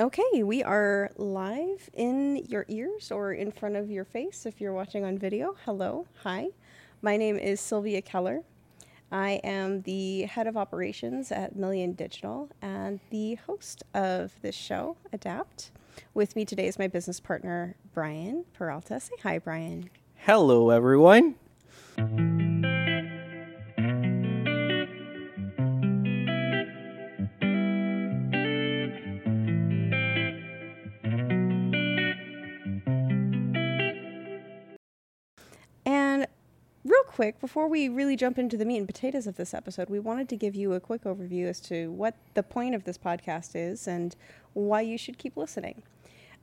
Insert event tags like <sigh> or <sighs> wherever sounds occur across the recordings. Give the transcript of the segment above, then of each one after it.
Okay, we are live in your ears or in front of your face if you're watching on video. Hello, hi. My name is Sylvia Keller. I am the head of operations at Million Digital and the host of this show, Adapt. With me today is my business partner, Brian Peralta. Say hi, Brian. Hello, everyone. Quick, before we really jump into the meat and potatoes of this episode, we wanted to give you a quick overview as to what the point of this podcast is and why you should keep listening.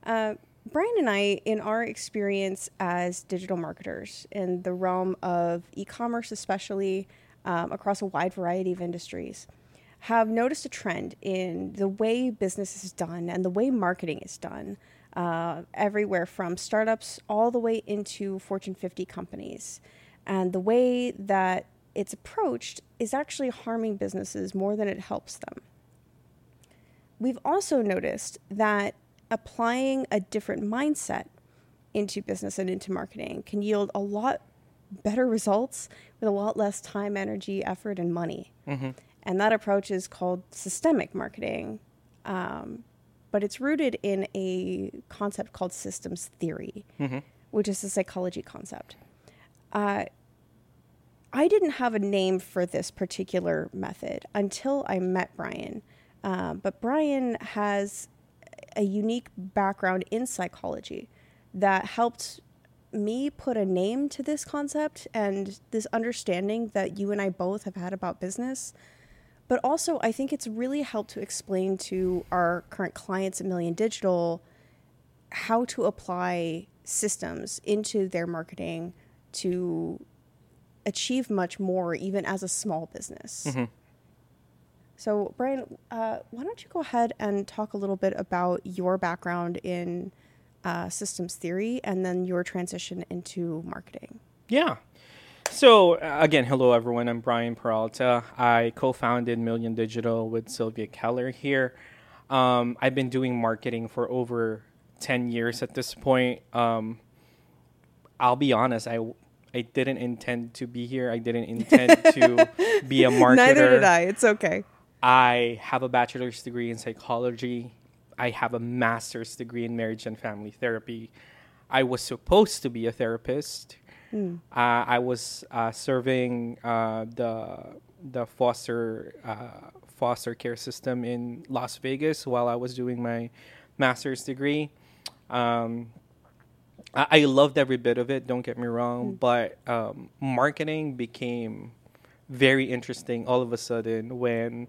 Uh, Brian and I, in our experience as digital marketers in the realm of e commerce, especially um, across a wide variety of industries, have noticed a trend in the way business is done and the way marketing is done, uh, everywhere from startups all the way into Fortune 50 companies. And the way that it's approached is actually harming businesses more than it helps them. We've also noticed that applying a different mindset into business and into marketing can yield a lot better results with a lot less time, energy, effort, and money. Mm-hmm. And that approach is called systemic marketing. Um, but it's rooted in a concept called systems theory, mm-hmm. which is a psychology concept. Uh, I didn't have a name for this particular method until I met Brian. Uh, but Brian has a unique background in psychology that helped me put a name to this concept and this understanding that you and I both have had about business. But also, I think it's really helped to explain to our current clients at Million Digital how to apply systems into their marketing to achieve much more, even as a small business. Mm-hmm. So, Brian, uh, why don't you go ahead and talk a little bit about your background in uh, systems theory and then your transition into marketing? Yeah. So, uh, again, hello everyone. I'm Brian Peralta. I co founded Million Digital with Sylvia Keller here. Um, I've been doing marketing for over 10 years at this point. Um, I'll be honest, I I didn't intend to be here. I didn't intend to <laughs> be a marketer. Neither did I. It's okay. I have a bachelor's degree in psychology. I have a master's degree in marriage and family therapy. I was supposed to be a therapist. Mm. Uh, I was uh, serving uh, the the foster uh, foster care system in Las Vegas while I was doing my master's degree. Um, I, I, loved every bit of it. Don't get me wrong, mm. but um, marketing became very interesting all of a sudden when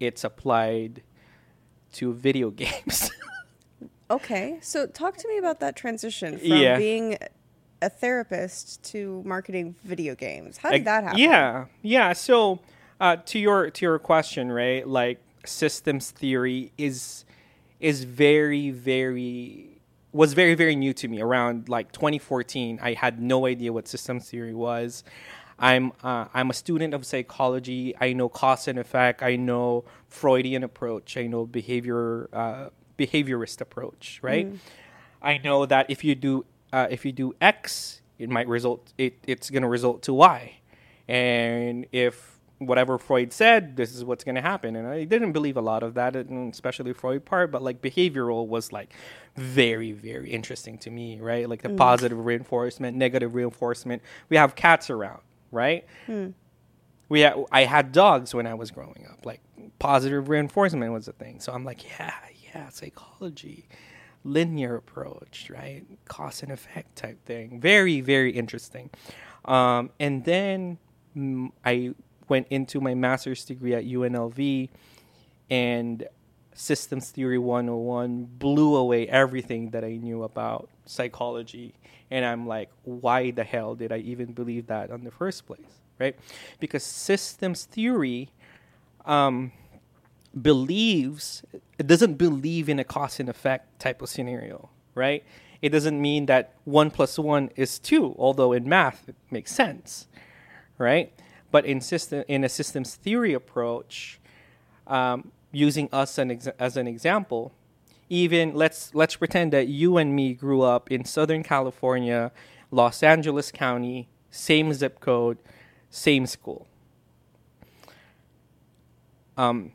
it's applied to video <laughs> games. okay, so talk to me about that transition from yeah. being a therapist to marketing video games. How did that happen? Yeah, yeah. So uh, to your to your question, right? Like systems theory is is very very was very very new to me around like 2014 i had no idea what systems theory was I'm uh, I'm a student of psychology. I know cause and effect. I know Freudian approach. I know behavior uh, behaviorist approach. Right. Mm. I know that if you do uh, if you do X, it might result. It, it's going to result to Y, and if whatever Freud said, this is what's going to happen. And I didn't believe a lot of that, especially Freud part, but like behavioral was like very, very interesting to me, right? Like the mm. positive reinforcement, negative reinforcement. We have cats around right? Hmm. We had, I had dogs when I was growing up. Like positive reinforcement was a thing. So I'm like, yeah, yeah, psychology, linear approach, right? Cause and effect type thing. Very, very interesting. Um, and then mm, I went into my master's degree at UNLV and systems theory 101 blew away everything that I knew about psychology and I'm like, why the hell did I even believe that in the first place, right? Because systems theory um, believes it doesn't believe in a cause and effect type of scenario, right? It doesn't mean that one plus one is two, although in math it makes sense, right? But in system in a systems theory approach, um, using us an ex- as an example, even let's let's pretend that you and me grew up in Southern California, Los Angeles County, same zip code, same school. Um,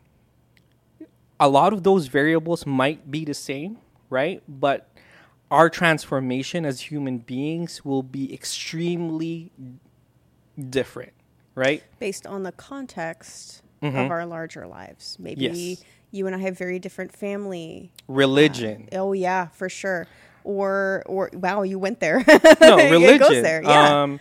a lot of those variables might be the same, right? But our transformation as human beings will be extremely different, right? Based on the context Mhm. of our larger lives. Maybe Yes. you and I have very different family. Religion. Oh yeah, for sure. Or or wow, you went there. no, <laughs> It religion. goes there. Yeah. Um,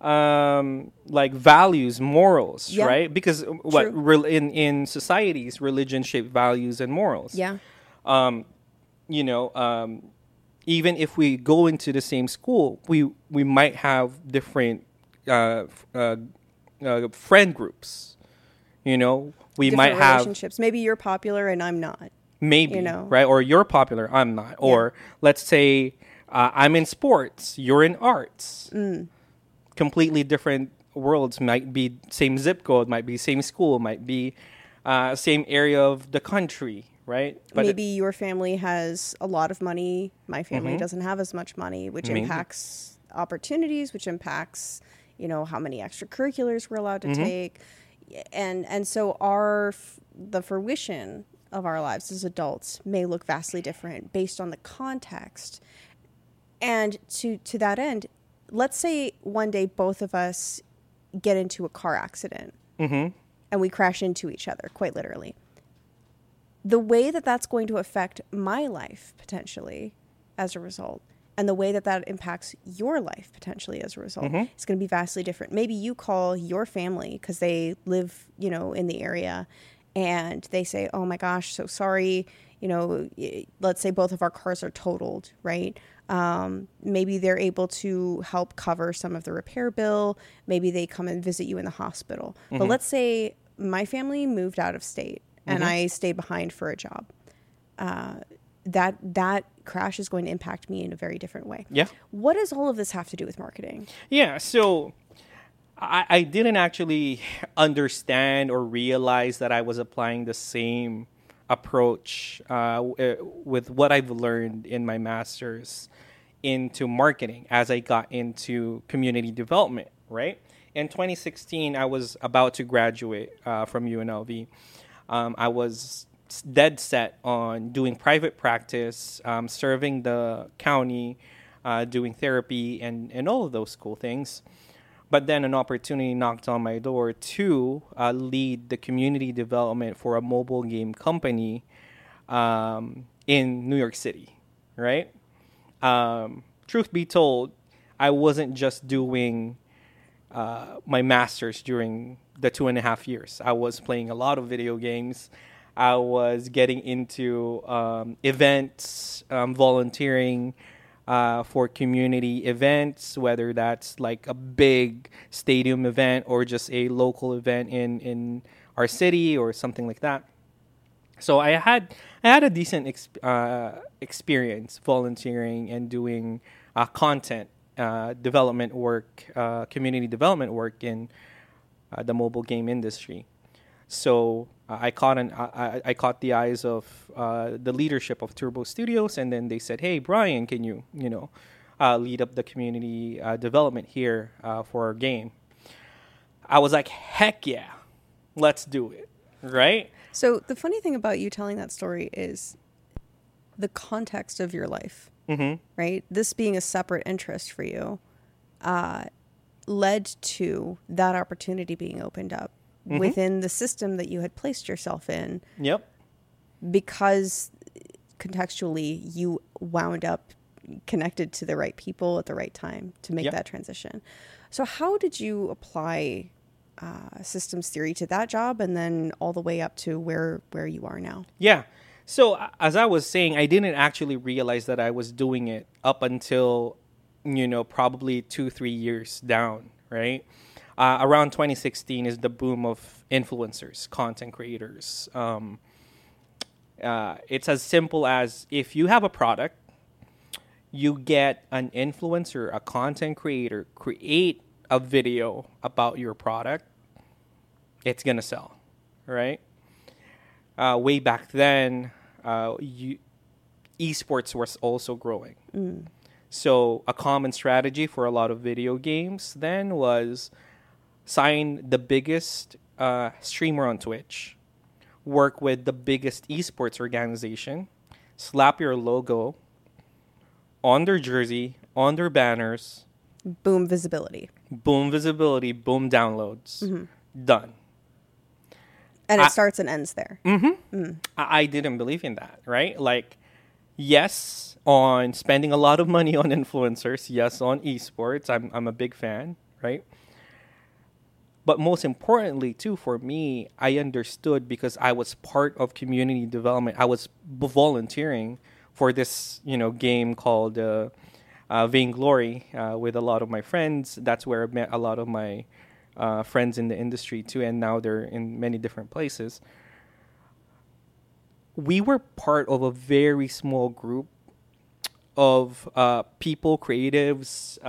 um, like values, morals, Yeah. right? Because uh, what re- in in societies, religion shape values and morals. yeah. um, you know, um, even if we go into the same school, we we might have different uh, uh, uh, friend groups. You know, we Different might have relationships. Maybe you're popular and I'm not. maybe you know. right, or you're popular, I'm not, or let's say uh, I'm in sports, you're in arts. Mm. Completely different worlds. Might be same zip code, might be same school, might be uh, same area of the country, right? Maybe your family has a lot of money. My family Mhm. doesn't have as much money, which Maybe. impacts opportunities, which impacts, you know, how many extracurriculars we're allowed to Mhm. take. And and so our f- the fruition of our lives as adults may look vastly different based on the context. And to to that end, let's say one day both of us get into a car accident hmm and we crash into each other, quite literally. The way that that's going to affect my life potentially as a result, and the way that that impacts your life potentially as a result, Mhm. is going to be vastly different. Maybe you call your family because they live, you know, in the area, and they say, "Oh my gosh, so sorry." You know, let's say both of our cars are totaled, right? Um, maybe they're able to help cover some of the repair bill. Maybe they come and visit you in the hospital. But let's say my family moved out of state and I stayed behind for a job. Uh, that that crash is going to impact me in a very different way. Yeah. What does all of this have to do with marketing? Yeah, so I, I didn't actually understand or realize that I was applying the same approach uh, uh, with what I've learned in my master's into marketing as I got into community development, right? In 2016, I was about to graduate uh, from UNLV. Um, I was dead set on doing private practice, um, serving the county, uh, doing therapy, and, and all of those cool things. But then an opportunity knocked on my door to uh, lead the community development for a mobile game company um, in New York City, right? Um, truth be told, I wasn't just doing uh, my master's during the two and a half years. I was playing a lot of video games. I was getting into um, events, um, volunteering uh, for community events, whether that's like a big stadium event or just a local event in, in our city or something like that. So I had I had a decent ex- uh, experience volunteering and doing uh, content uh, development work, uh, community development work in uh, the mobile game industry. So uh, I caught an I, I- I caught the eyes of uh, the leadership of Turbo Studios, and then they said, "Hey, Brian, can you you know uh, lead up the community uh, development here uh, for our game?" I was like, "Heck yeah, let's do it!" Right? So the funny thing about you telling that story is the context of your life, Mm-hmm. right? This being a separate interest for you uh, led to that opportunity being opened up Mm-hmm. within the system that you had placed yourself in Yep. because contextually you wound up connected to the right people at the right time to make Yep. that transition. So how did you apply uh, systems theory to that job and then all the way up to where where you are now? Yeah. So as I was saying, I didn't actually realize that I was doing it up until, you know, probably two, three years down, right? Uh, around 2016 is the boom of influencers, content creators. Um, uh, it's as simple as if you have a product, you get an influencer, a content creator, create a video about your product, it's gonna sell, right? uh, way back then, uh, you esports was also growing. So a common strategy for a lot of video games then was sign the biggest uh, streamer on Twitch, work with the biggest esports organization, slap your logo on their jersey, on their banners, Boom visibility. boom visibility, boom downloads, mm-hmm. done. And it I- starts and ends there. Mm-hmm. Mm. I, I didn't believe in that, right? Like, yes, on spending a lot of money on <laughs> influencers, yes, on esports, I'm, I'm a big fan, right? But most importantly, too, for me, I understood because I was part of community development. I was volunteering for this, you know, game called uh, uh, Vainglory uh, with a lot of my friends. That's where I met a lot of my uh, friends in the industry too, and now they're in many different places we were part of a very small group of uh, people, creatives.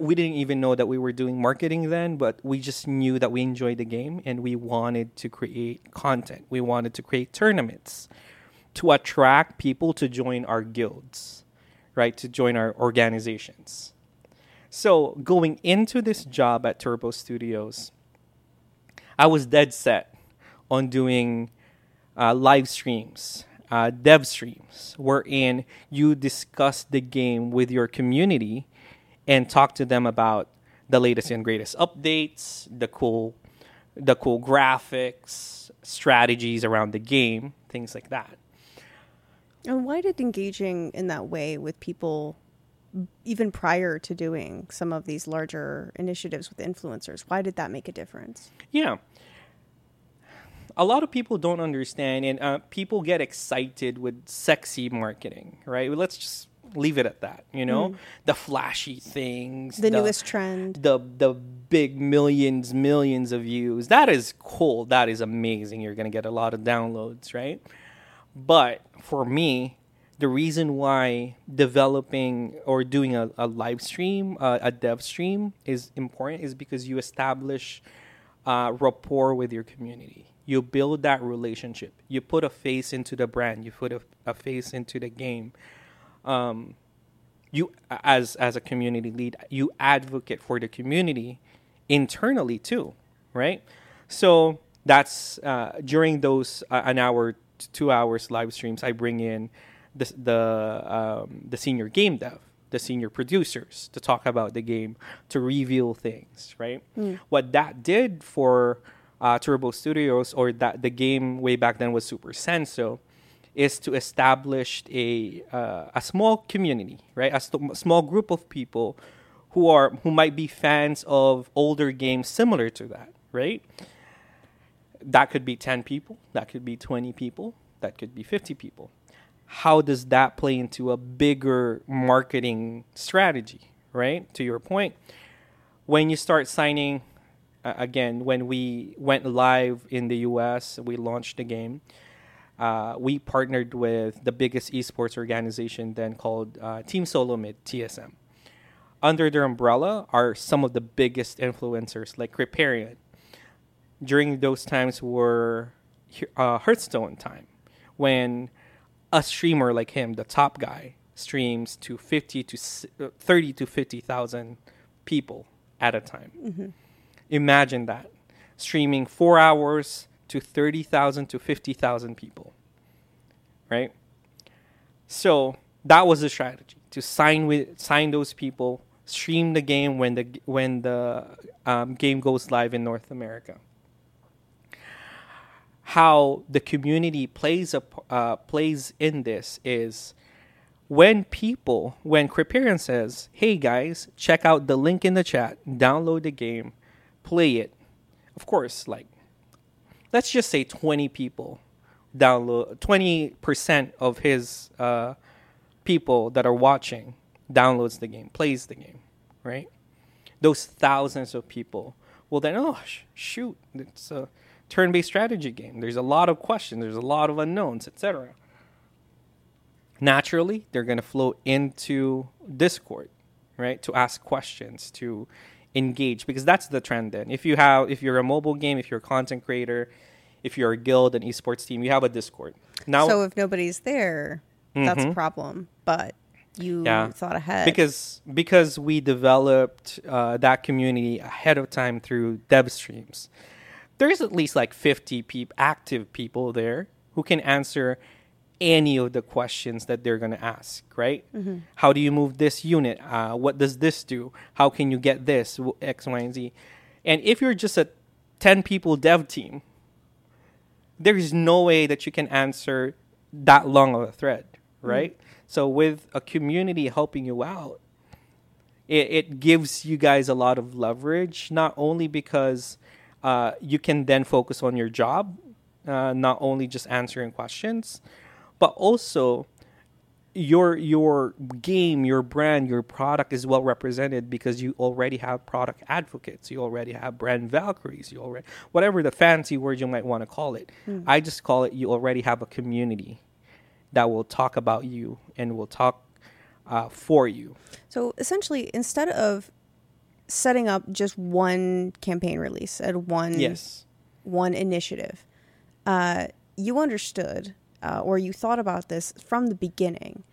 We didn't even know that we were doing marketing then, but we just knew that we enjoyed the game and we wanted to create content. We wanted to create tournaments to attract people to join our guilds, right? To join our organizations. So going into this job at Turbo Studios, I was dead set on doing uh, live streams, uh, dev streams, wherein you discuss the game with your community and talk to them about the latest and greatest updates, the cool, the cool graphics, strategies around the game, things like that. And why did engaging in that way with people, even prior to doing some of these larger initiatives with influencers, why did that make a difference? Yeah. A lot of people don't understand, and uh, people get excited with sexy marketing, right? Let's just leave it at that. You know, the flashy things, The, newest trend. the the big millions, millions of views. That is cool. That is amazing. You're gonna get a lot of downloads, right? But for me, the reason why developing or doing a, a live stream, uh, a dev stream, is important is because you establish uh, rapport with your community. You build that relationship. You put a face into the brand. You put a, a face into the game. Um, you, as as a community lead, you advocate for the community internally too, right? So that's uh, during those uh, an hour, two hours live streams. I bring in the the um, the senior game dev, the senior producers to talk about the game, to reveal things, right? What that did for uh, Turbo Studios or that the game way back then was Super Senso is to establish a uh, a small community, right? A st- small group of people who are who might be fans of older games similar to that, right? That could be 10 people, that could be 20 people, that could be 50 people. How does that play into a bigger marketing strategy, right? To your point, when you start signing uh, again, when we went live in the US, we launched the game. Uh, we partnered with the biggest esports organization then called uh, Team Solomid, TSM. Under their umbrella are some of the biggest influencers like Kripparrian. During those times were uh, Hearthstone time, when a streamer like him, the top guy, streams to 50 to uh, 30 to 50,000 people at a time. Imagine that. Streaming four hours to 30,000 to 50,000 people. Right? So that was the strategy to sign with sign those people, stream the game when the when the um, game goes live in North America. How the community plays a uh, plays in this is when people when Kripparrian says, "Hey guys, check out the link in the chat, download the game, play it." Of course, like let's just say 20 people download 20% of his uh, people that are watching downloads the game plays the game right? Those thousands of people well then oh sh- shoot it's a turn-based strategy game. There's a lot of questions there's a lot of unknowns etc naturally they're going to flow into discord right? To ask questions to engage because that's the trend then if you have if you're a mobile game if you're a content creator if you're a guild an esports team you have a discord now so if nobody's there, That's a Mhm. problem. But you Yeah. thought ahead. because because we developed uh, that community ahead of time through dev streams there's at least like 50 peop- active people there who can answer any of the questions that they're going to ask right? How do you move this unit? Uh, what does this do? How can you get this? X, Y, and z. And if you're just a 10 people dev team there is no way that you can answer that long of a thread, right? So with a community helping you out, it, it gives you guys a lot of leverage, not only because uh, you can then focus on your job, uh, not only just answering questions, but also your your game, your brand, your product is well represented because you already have product advocates, you already have brand Valkyries, you already whatever the fancy word you might want to call it. I just call it you already have a community that will talk about you and will talk uh, for you. So essentially, instead of setting up just one campaign release at one Yes. one initiative, uh, you understood uh, or you thought about this from the beginning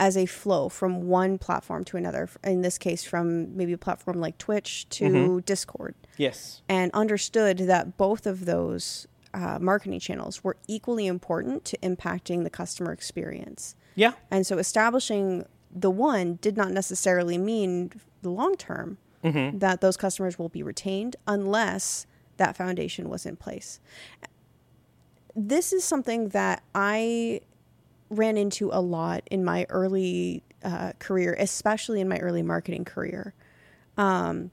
as a flow from one platform to another. In this case, from maybe a platform like Twitch to Mhm. Discord, Yes. and understood that both of those uh, marketing channels were equally important to impacting the customer experience. Yeah. And so establishing the one did not necessarily mean the long term Mm-hmm. that those customers will be retained unless that foundation was in place. This is something that I ran into a lot in my early uh, career, especially in my early marketing career. Um,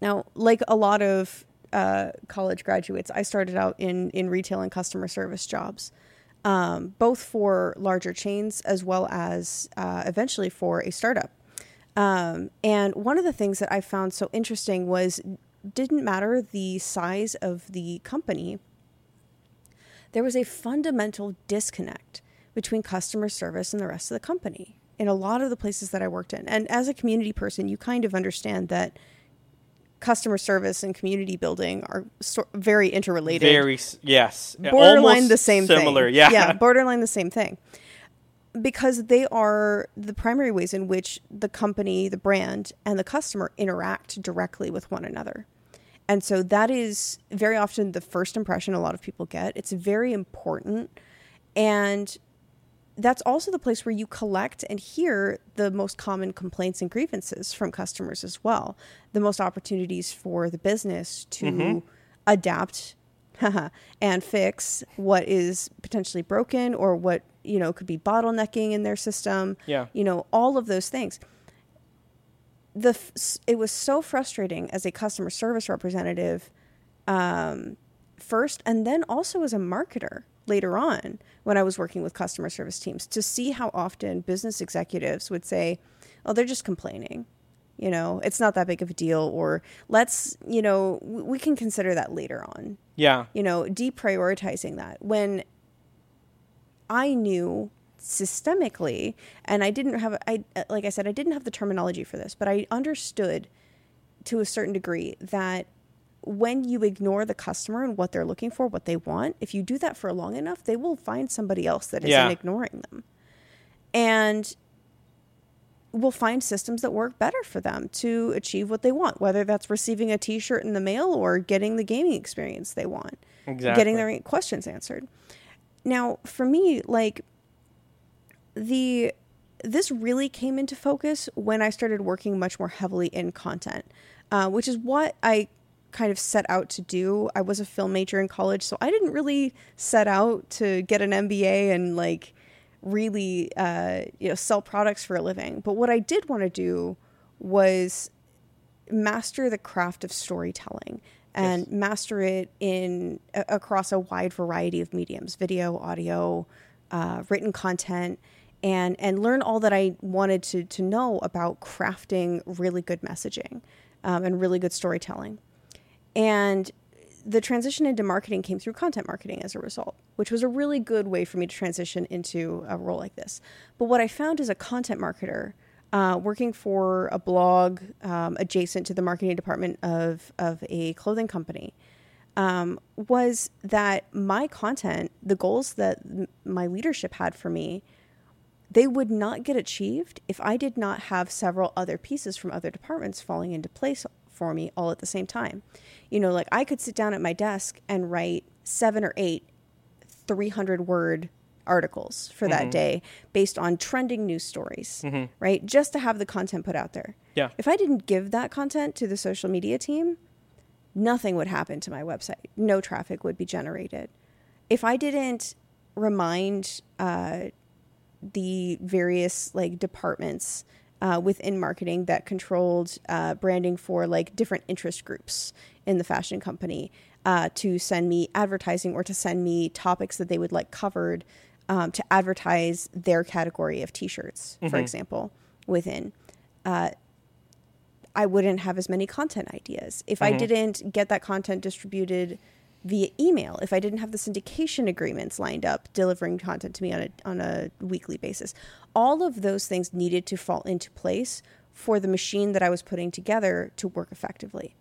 now, like a lot of uh, college graduates, I started out in in retail and customer service jobs, um, both for larger chains as well as uh, eventually for a startup. Um, and one of the things that I found so interesting was didn't matter the size of the company. There was a fundamental disconnect between customer service and the rest of the company in a lot of the places that I worked in. And as a community person, you kind of understand that customer service and community building are so, very interrelated Very yes. borderline Almost the same similar. thing. Yeah. Yeah, <laughs> borderline the same thing. Because they are the primary ways in which the company, the brand, and the customer interact directly with one another. And so that is very often the first impression a lot of people get. It's very important. And that's also the place where you collect and hear the most common complaints and grievances from customers as well. The most opportunities for the business to mm-hmm. adapt <laughs> and fix what is potentially broken or what you know could be bottlenecking in their system. Yeah. You know all of those things. The it was so frustrating as a customer service representative um, first, and then also as a marketer later on when I was working with customer service teams to see how often business executives would say, "Oh, they're just complaining." You know, it's not that big of a deal, or let's, you know, we can consider that later on Yeah. you know, deprioritizing that when I knew systemically, and I didn't have, I like I said, I didn't have the terminology for this, but I understood to a certain degree that when you ignore the customer and what they're looking for, what they want, if you do that for long enough, they will find somebody else that isn't Yeah. ignoring them, and will find systems that work better for them to achieve what they want, whether that's receiving a T-shirt in the mail or getting the gaming experience they want Exactly. getting their questions answered. Now, for me, like the this really came into focus when I started working much more heavily in content, uh, which is what I kind of set out to do. I was a film major in college, so I didn't really set out to get an MBA and like really uh, you know sell products for a living. But what I did want to do was master the craft of storytelling and Yes. master it in a, across a wide variety of mediums video audio uh, written content and and learn all that i wanted to to know about crafting really good messaging um, and really good storytelling and the transition into marketing came through content marketing as a result, which was a really good way for me to transition into a role like this. But what I found as a content marketer, uh, working for a blog um, adjacent to the marketing department of, of a clothing company, um, was that my content, the goals that m- my leadership had for me, they would not get achieved if I did not have several other pieces from other departments falling into place for me all at the same time. You know, like I could sit down at my desk and write seven or eight 300 word articles for that day based on trending news stories, right? Just to have the content put out there. Yeah. If I didn't give that content to the social media team, nothing would happen to my website. No traffic would be generated. If I didn't remind uh, the various like departments uh, within marketing that controlled uh, branding for like different interest groups in the fashion company uh, to send me advertising or to send me topics that they would like covered um, to advertise their category of t-shirts, for example, within. Uh, I wouldn't have as many content ideas. If I didn't get that content distributed via email, if I didn't have the syndication agreements lined up delivering content to me on a on a weekly basis, all of those things needed to fall into place for the machine that I was putting together to work effectively.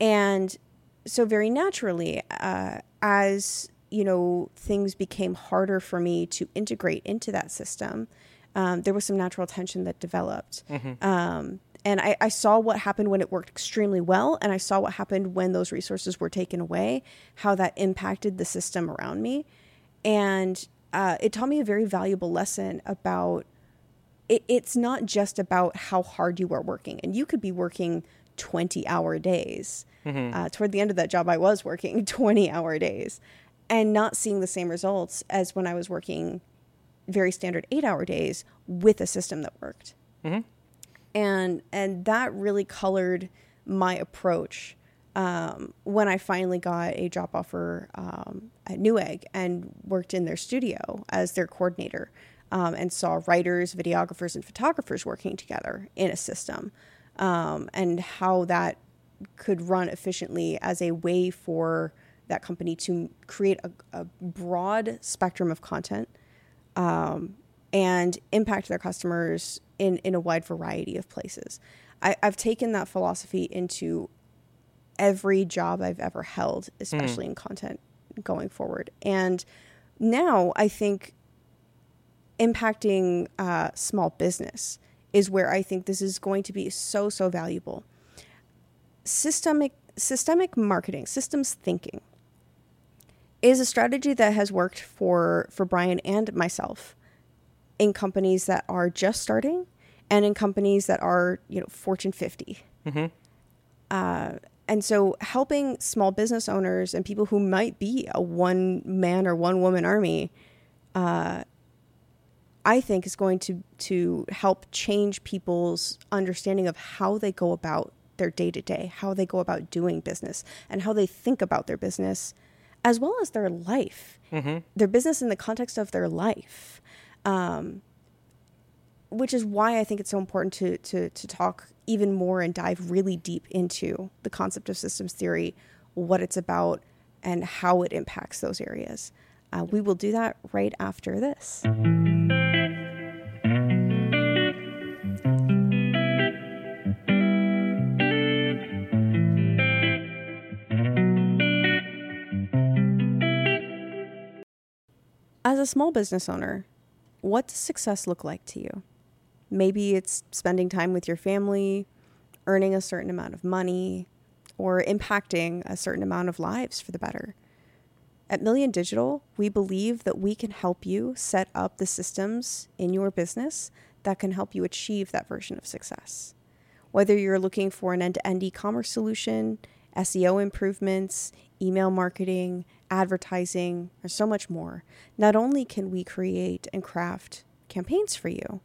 And so very naturally, uh, as you know, things became harder for me to integrate into that system. Um, there was some natural tension that developed. Um, and I, I saw what happened when it worked extremely well, and I saw what happened when those resources were taken away, how that impacted the system around me. And uh, it taught me a very valuable lesson about it, it's not just about how hard you are working. And you could be working 20 hour days. Uh, toward the end of that job, I was working <laughs> 20 hour days and not seeing the same results as when I was working very standard eight hour days with a system that worked. And, and that really colored my approach um, when I finally got a job offer um, at Newegg and worked in their studio as their coordinator um, and saw writers, videographers, and photographers working together in a system um, and how that could run efficiently as a way for that company to create a, a broad spectrum of content um, and impact their customers in, in a wide variety of places. I, I've taken that philosophy into every job I've ever held, especially in content going forward. And now I think impacting uh, small business is where I think this is going to be so, so valuable. Systemic, systemic marketing, systems thinking is a strategy that has worked for, for Brian and myself in companies that are just starting and in companies that are, you know, Fortune 50. Uh, and so helping small business owners and people who might be a one man or one woman army, uh, I think is going to, to help change people's understanding of how they go about their day to day, how they go about doing business, and how they think about their business, as well as their life, their business in the context of their life. Um, which is why I think it's so important to, to, to talk even more and dive really deep into the concept of systems theory, what it's about, and how it impacts those areas. Uh, we will do that right after this. As a small business owner, what does success look like to you? Maybe it's spending time with your family, earning a certain amount of money, or impacting a certain amount of lives for the better. At Million Digital, we believe that we can help you set up the systems in your business that can help you achieve that version of success. Whether you're looking for an end to end e commerce solution, SEO improvements, email marketing, advertising, or so much more, not only can we create and craft campaigns for you,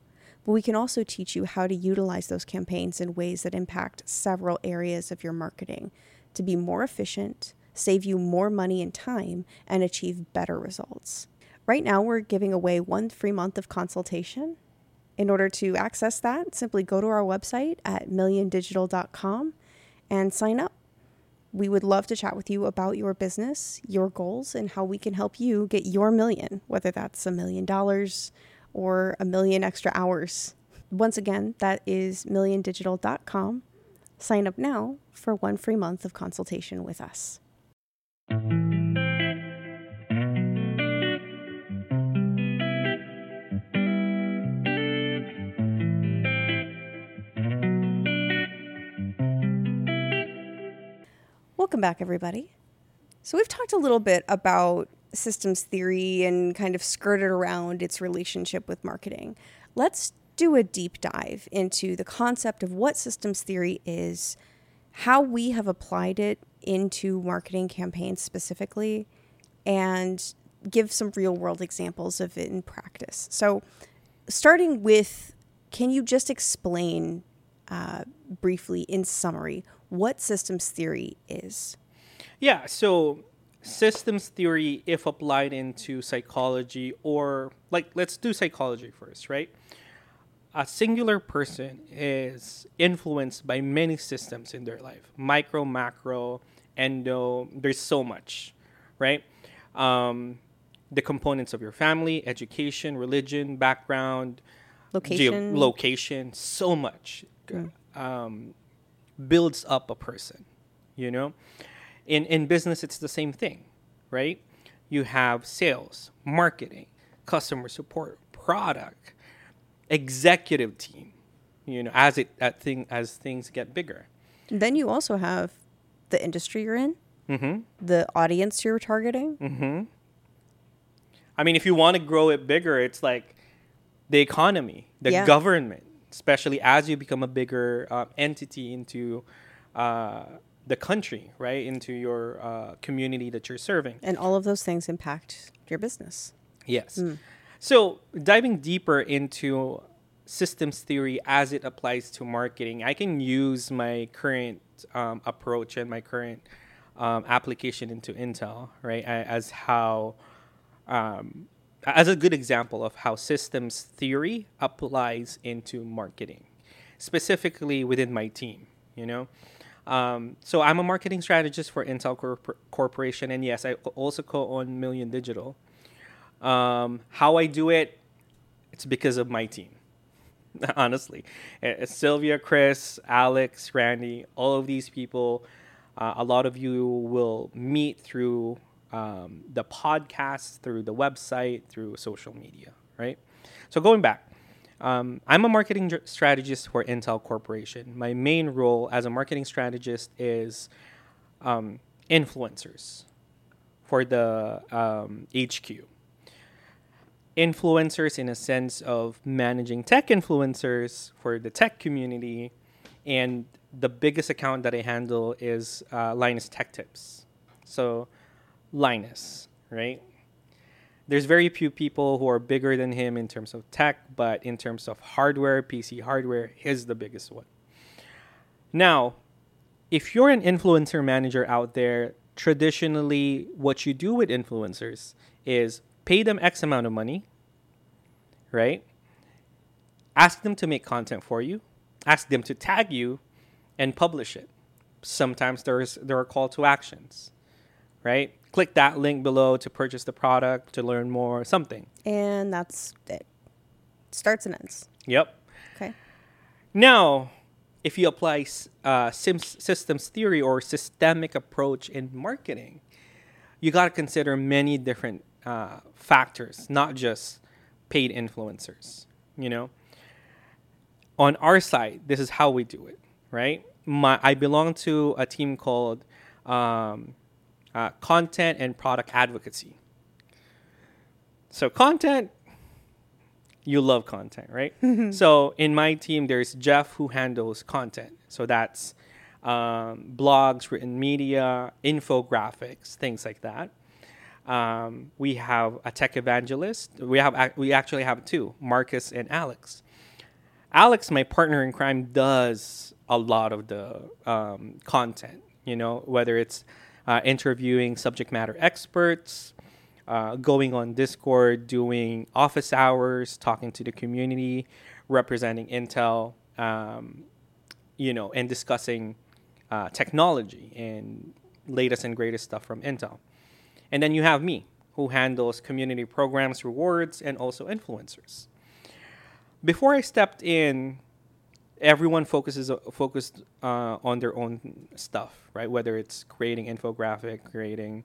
but we can also teach you how to utilize those campaigns in ways that impact several areas of your marketing to be more efficient, save you more money and time, and achieve better results. Right now, we're giving away one free month of consultation. In order to access that, simply go to our website at milliondigital.com and sign up. We would love to chat with you about your business, your goals, and how we can help you get your million, whether that's a million dollars or a million extra hours. Once again, that is milliondigital.com. Sign up now for one free month of consultation with us. Welcome back, everybody. So, we've talked a little bit about systems theory and kind of skirted around its relationship with marketing. Let's do a deep dive into the concept of what systems theory is, how we have applied it into marketing campaigns specifically, and give some real world examples of it in practice. So, starting with, can you just explain uh, briefly, in summary, what systems theory is? Yeah, so systems theory, if applied into psychology, or like let's do psychology first, right? A singular person is influenced by many systems in their life micro, macro, endo, there's so much, right? Um, the components of your family, education, religion, background, Location. location, so much um, builds up a person, you know? In, in business, it's the same thing, right? You have sales, marketing, customer support, product, executive team, you know, as it at thing as things get bigger. Then you also have the industry you're in, Mm-hmm. the audience you're targeting. Mm-hmm. I mean, if you want to grow it bigger, it's like the economy, the Yeah. government, especially as you become a bigger uh, entity into uh, the country, right? Into your uh, community that you're serving. And all of those things impact your business. Yes. So diving deeper into systems theory as it applies to marketing, I can use my current um, approach and my current um, application into Intel, right? As how, um, as a good example of how systems theory applies into marketing, specifically within my team. You know. Um, so I'm a marketing strategist for Intel Corp- Corporation, and yes, I also co-own Million Digital. Um, how I do it, it's because of my team. <laughs> Honestly, Uh, Sylvia, Chris, Alex, Randy, all of these people, uh, a lot of you will meet through um, the podcast, through the website, through social media, right? So going back, um, I'm a marketing strategist for Intel Corporation. My main role as a marketing strategist is um, influencers for the um, HQ influencers in a sense of managing tech influencers for the tech community. And the biggest account that I handle is uh, Linus Tech Tips. So, Linus, right? There's very few people who are bigger than him in terms of tech, but in terms of hardware, PC hardware, he's the biggest one. Now, if you're an influencer manager out there, traditionally what you do with influencers is pay them X amount of money, right? Ask them to make content for you, ask them to tag you, and publish it. Sometimes there's there are call to actions, right? Click that link below to purchase the product, to learn more, something. And that's it. Starts and ends. Yep. Okay. Now, if you apply uh, systems theory or systemic approach in marketing, you got to consider many different uh, factors, not just paid influencers. You know, on our side, this is how we do it, right? My, I belong to a team called um, uh, Content and Product Advocacy. So, content you love content, right? so in my team, there's Jeff who handles content. So that's um, blogs, written media, infographics, things like that. Um, we have a tech evangelist. We have we actually have two, Marcus and Alex. Alex, my partner in crime, does a lot of the um, content. You know, whether it's uh, interviewing subject matter experts, uh, going on Discord, doing office hours, talking to the community, representing Intel, um, you know, and discussing uh, technology and latest and greatest stuff from Intel. And then you have me, who handles community programs, rewards, and also influencers. Before I stepped in, everyone focuses focused uh, on their own stuff, right? Whether it's creating infographic, creating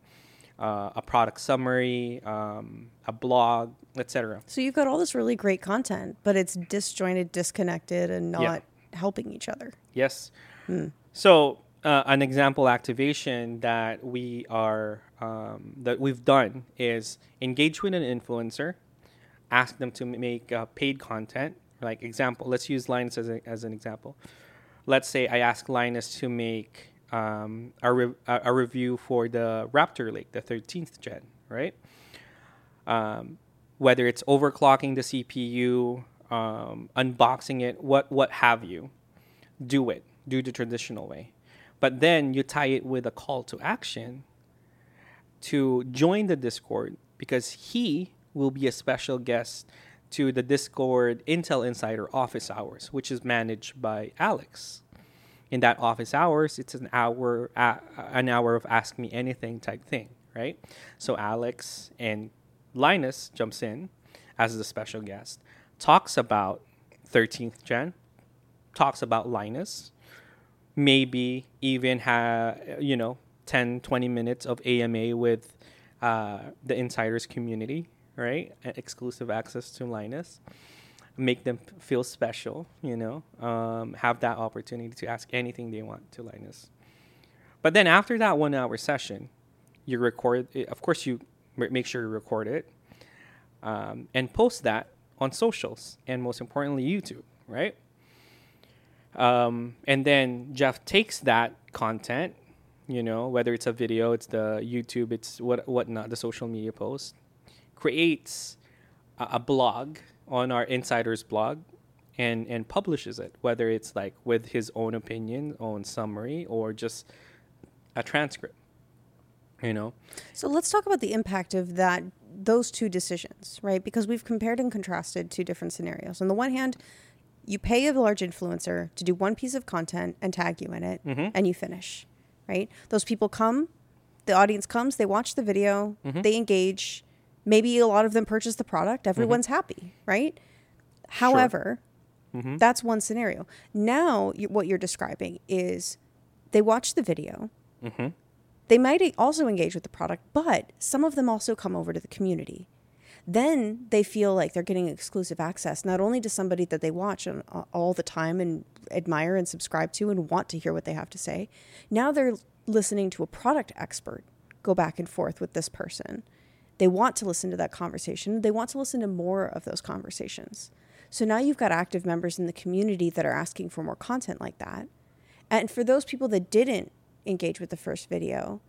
uh, a product summary, um, a blog, etc. So you've got all this really great content, but it's disjointed, disconnected, and not Yeah. helping each other. Yes. So uh, an example activation that we are um, that we've done is engage with an influencer, ask them to make uh, paid content. Like example, let's use Linus as, a, as an example. Let's say I ask Linus to make um, a, re- a review for the Raptor Lake, the 13th gen, right? Um, whether it's overclocking the CPU, um, unboxing it, what what have you, do it. Do the traditional way. But then you tie it with a call to action to join the Discord because he will be a special guest to the Discord Intel Insider office hours, which is managed by Alex. In that office hours, it's an hour uh, an hour of ask me anything type thing, right? So Alex and Linus jumps in as the special guest, talks about 13th gen, talks about Linus, maybe even have, you know, 10, 20 minutes of AMA with uh, the insiders community, right? Exclusive access to Linus. Make them feel special, you know, um, have that opportunity to ask anything they want to Linus. But then after that one hour session, you record, of course, you make sure you record it um, and post that on socials and most importantly, YouTube, right? Um, and then Jeff takes that content, you know, whether it's a video, it's the YouTube, it's what whatnot, the social media post, creates a, a blog on our insiders blog and and publishes it, whether it's like with his own opinion, own summary, or just a transcript. You know. So let's talk about the impact of that those two decisions, right? Because we've compared and contrasted two different scenarios. On the one hand, you pay a large influencer to do one piece of content and tag you in it, mm-hmm. and you finish, right? Those people come, the audience comes, they watch the video, mm-hmm. they engage. Maybe a lot of them purchase the product. Everyone's mm-hmm. happy, right? However, sure. Mm-hmm. that's one scenario. Now, you, what you're describing is they watch the video mm-hmm. They might also engage with the product, but some of them also come over to the community. Then they feel like they're getting exclusive access, not only to somebody that they watch all the time and admire and subscribe to and want to hear what they have to say. Now they're listening to a product expert go back and forth with this person. They want to listen to that conversation. They want to listen to more of those conversations. So now you've got active members in the community that are asking for more content like that. And for those people that didn't engage with the first video,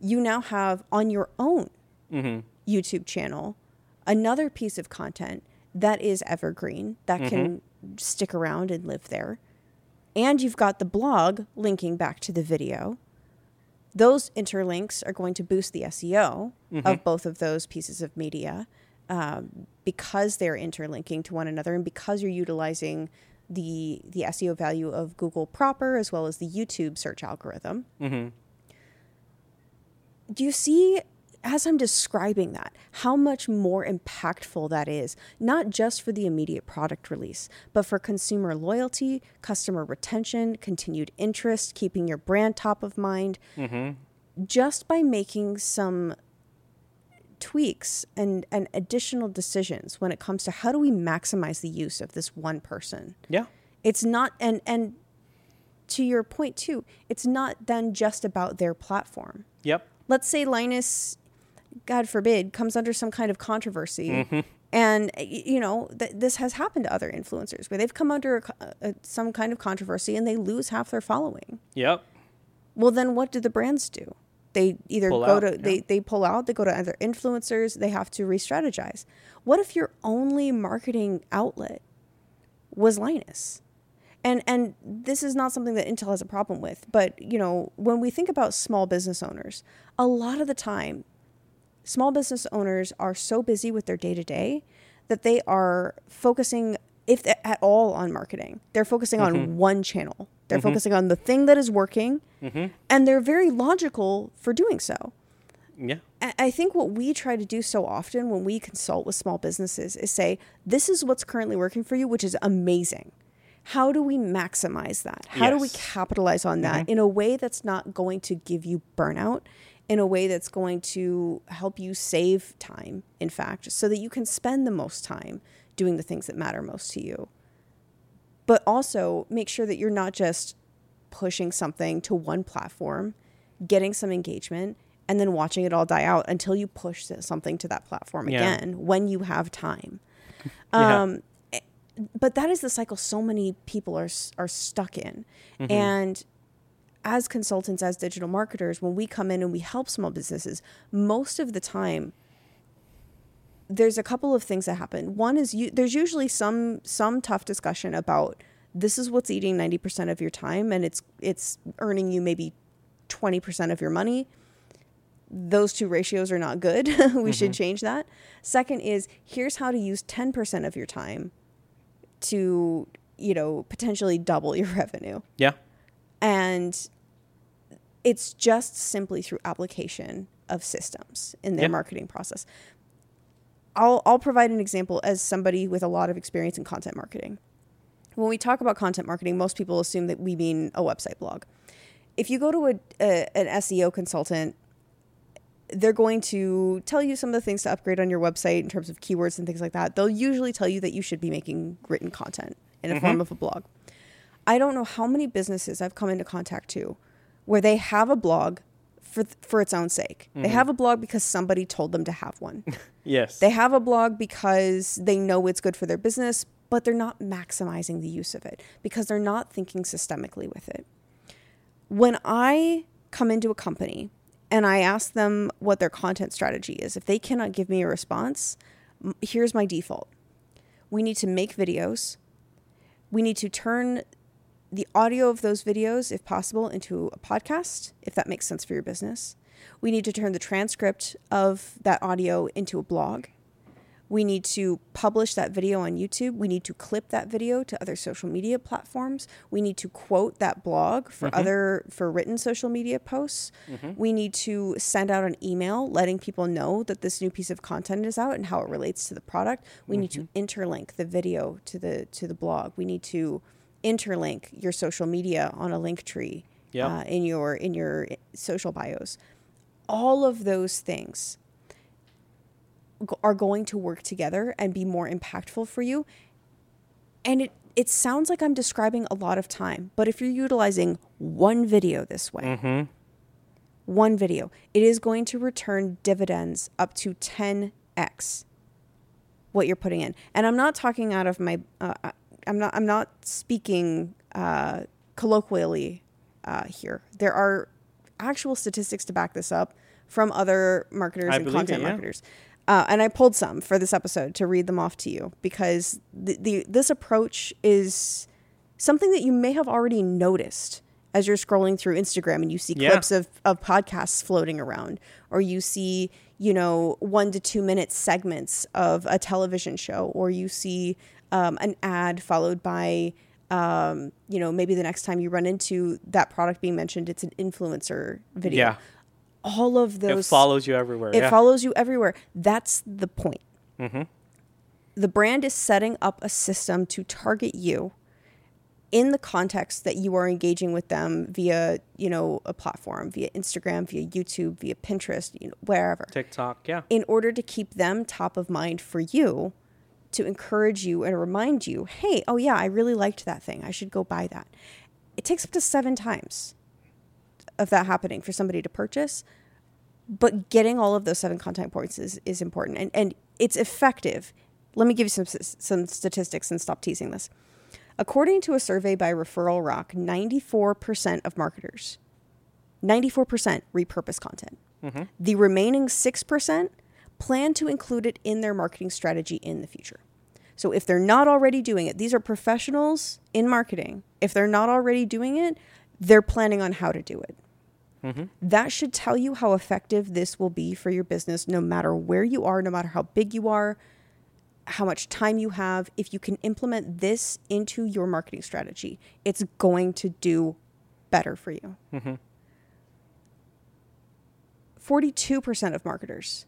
you now have on your own mm-hmm. YouTube channel another piece of content that is evergreen, that mm-hmm. can stick around and live there. And you've got the blog linking back to the video. Those interlinks are going to boost the SEO mm-hmm. of both of those pieces of media um, because they're interlinking to one another and because you're utilizing the the SEO value of Google proper as well as the YouTube search algorithm. Mm-hmm. Do you see as I'm describing that, how much more impactful that is, not just for the immediate product release, but for consumer loyalty, customer retention, continued interest, keeping your brand top of mind, mm-hmm. just by making some tweaks and, and additional decisions when it comes to how do we maximize the use of this one person. Yeah. It's not and and to your point too, it's not then just about their platform. Yep. Let's say Linus, God forbid, comes under some kind of controversy. Mm-hmm. And you know th- this has happened to other influencers where they've come under a, a, some kind of controversy and they lose half their following. Yep. Well, then what do the brands do? They either pull go out, to yeah. they, they pull out, they go to other influencers, they have to re-strategize. What if your only marketing outlet was Linus? And and this is not something that Intel has a problem with, but you know, when we think about small business owners, a lot of the time small business owners are so busy with their day-to-day that they are focusing if at all on marketing. They're focusing mm-hmm. on one channel. They're mm-hmm. focusing on the thing that is working, mm-hmm. and they're very logical for doing so. Yeah. I think what we try to do so often when we consult with small businesses is say, this is what's currently working for you, which is amazing. How do we maximize that? How yes. do we capitalize on that mm-hmm. in a way that's not going to give you burnout, in a way that's going to help you save time, in fact, so that you can spend the most time doing the things that matter most to you? but also make sure that you're not just pushing something to one platform, getting some engagement, and then watching it all die out until you push something to that platform Yeah. again when you have time. <laughs> Yeah. Um, eh, but that is the cycle so many people are are stuck in, Mm-hmm. and as consultants, as digital marketers, when we come in and we help small businesses, most of the time there's a couple of things that happen. One is you, there's usually some some tough discussion about this is what's eating 90% of your time and it's it's earning you maybe 20% of your money. Those two ratios are not good. <laughs> we should mm-hmm. change that. Second is here's how to use 10% of your time to, you know, potentially double your <laughs> revenue. Yeah. And it's just simply through application of systems in their Yeah. marketing process. I'll, I'll provide an example as somebody with a lot of experience in content marketing. When we talk about content marketing, most people assume that we mean a website blog. If you go to a, a, an SEO consultant, they're going to tell you some of the things to upgrade on your website in terms of keywords and things like that. They'll usually tell you that you should be making written content in a mm-hmm. form of a blog. I don't know how many businesses I've come into contact to where they have a blog for for its own sake. They mm-hmm. have a blog because somebody told them to have one. <laughs> Yes. they have a blog because they know it's good for their business, but they're not maximizing the use of it because they're not thinking systemically with it. When I come into a company and I ask them what their content strategy is, if they cannot give me a response, here's my default. We need to make videos. We need to turn the audio of those videos, if possible, into a podcast, if that makes sense for your business. We need to turn the transcript of that audio into a blog. We need to publish that video on YouTube. We need to clip that video to other social media platforms. We need to quote that blog for mm-hmm. other for written social media posts. Mm-hmm. We need to send out an email letting people know that this new piece of content is out and how it relates to the product. We mm-hmm. need to interlink the video to the to the blog. We need to interlink your social media on a Linktree uh, in your in your social bios. All of those things are going to work together and be more impactful for you. And it it sounds like I'm describing a lot of time, but if you're utilizing one video this way, one video, it is going to return dividends up to 10x what you're putting in. And I'm not talking out of my uh, I- I'm not I'm not speaking uh, colloquially uh, here. There are actual statistics to back this up from other marketers I and believe it, content yeah. marketers. Uh, and I pulled some for this episode to read them off to you because the, the this approach is something that you may have already noticed as you're scrolling through Instagram and you see Yeah. clips of, of podcasts floating around, or you see, you know, one to two minute segments of a television show, or you see um, an ad followed by, um, you know, maybe the next time you run into that product being mentioned, it's an influencer video. Yeah. All of It those follows you everywhere. it yeah. follows you everywhere. That's the point. The brand is setting up a system to target you in the context that you are engaging with them via, you know, a platform, via Instagram, via YouTube, via Pinterest, you know, wherever, TikTok. Yeah. in order to keep them top of mind for you, to encourage you and remind you, hey, oh yeah, I really liked that thing. I should go buy that. It takes up to seven times of that happening for somebody to purchase. But getting all of those seven contact points is, is important. And, and it's effective. Let me give you some, some statistics and stop teasing this. According to a survey by Referral Rock 94% of marketers 94% repurpose content. Mm-hmm. The remaining 6% plan to include it in their marketing strategy in the future so if they're not already doing it these are professionals in marketing if they're not already doing it they're planning on how to do it mm-hmm. that should tell you how effective this will be for your business, no matter where you are, no matter how big you are, how much time you have. If you can implement this into your marketing strategy, it's going to do better for you. Mm-hmm. 42% of marketers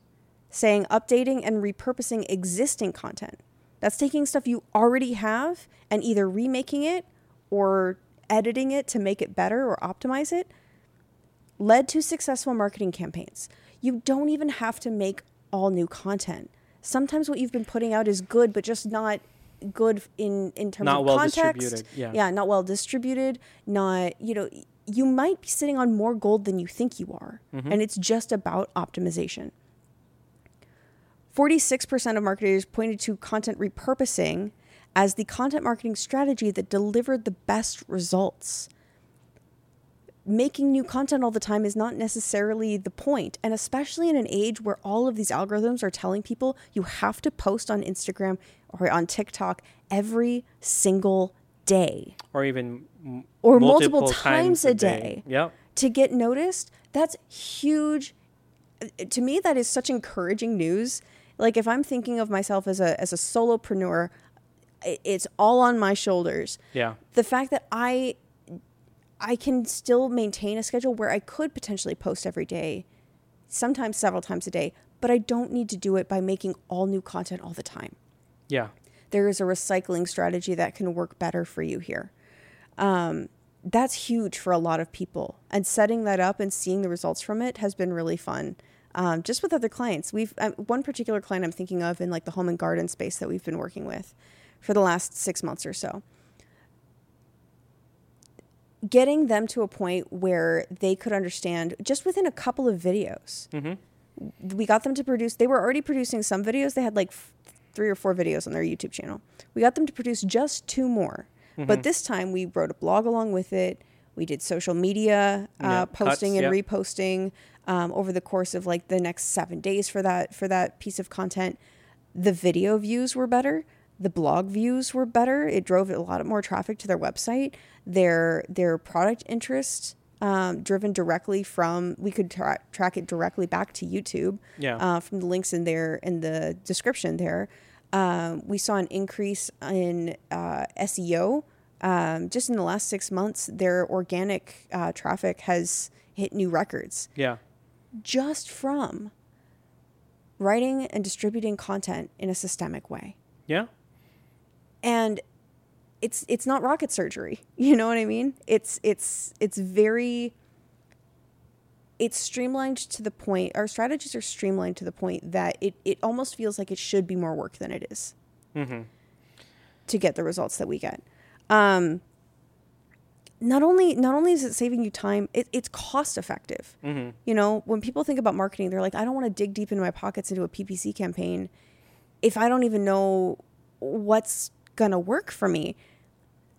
saying updating and repurposing existing content. That's taking stuff you already have and either remaking it or editing it to make it better or optimize it led to successful marketing campaigns. You don't even have to make all new content. Sometimes what you've been putting out is good, but just not good in in terms Not of well context. distributed, yeah. yeah, not well distributed. Not you know, you might be sitting on more gold than you think you are, Mm-hmm. and it's just about optimization. Forty-six percent of marketers pointed to content repurposing as the content marketing strategy that delivered the best results making new content all the time is not necessarily the. And especially in an age where all of these algorithms are telling people you have to post on Instagram or on TikTok every single day or even m- or multiple, times, a day, Yep. to get noticed. That's huge. Uh, To me, that is such encouraging news. Like if I'm thinking of myself as a as a solopreneur, it's all on my shoulders Yeah. the fact that I I can still maintain a schedule where I could potentially post every day, sometimes several times a day, but I don't need to do it by making all new content all the time. Yeah. There is a recycling strategy that can work better for you here. Um, that's huge for a lot of people, and setting that up and seeing the results from it has been really fun. Um, just with other clients, we've um, one particular client I'm thinking of in like the home and garden space that we've been working with for the last six months or so getting them to a point where they could understand just within a couple of videos. We got them to produce, they were already producing some videos. They had like f- three or four videos on their YouTube channel. We got them to produce just two more. But this time we wrote a blog along with it. We did social media uh, Yeah, posting cuts, and yeah. reposting um, over the course of like the next seven days for that for that piece of content. The video views were better. The blog views were better. It drove a lot more traffic to their website. Their their product interest um, driven directly from we could tra- track it directly back to YouTube. Yeah. Uh, from the links in there in the description there, um, we saw an increase in uh, SEO. Um, just in the last six months, their organic uh, traffic has hit new records Yeah. just from writing and distributing content in a systemic way. Yeah. And it's it's not rocket surgery. <laughs> You know what I mean? It's it's it's very it's streamlined to the point our strategies are streamlined to the point that it, it almost feels like it should be more work than it is to get the results that we get. Um, not only not only is it saving you time, it, it's cost effective. You know, when people think about marketing, they're like, I don't want to dig deep into my pockets into a PPC campaign if I don't even know what's gonna work for me.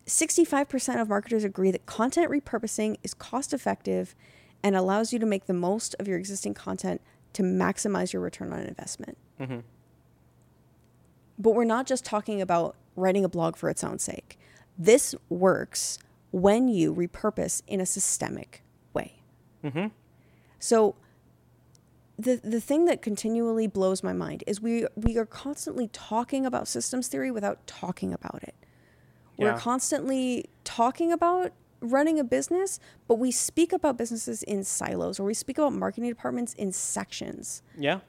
65% of marketers agree that content repurposing is cost effective and allows you to make the most of your existing content to maximize your return on investment. But we're not just talking about writing a blog for its own sake. This works when you repurpose in a systemic way. Mm-hmm. So the the thing that continually blows my mind is we we are constantly talking about systems theory without talking about it. We're constantly talking about running a business, but we speak about businesses in silos or we speak about marketing departments in sections. Yeah.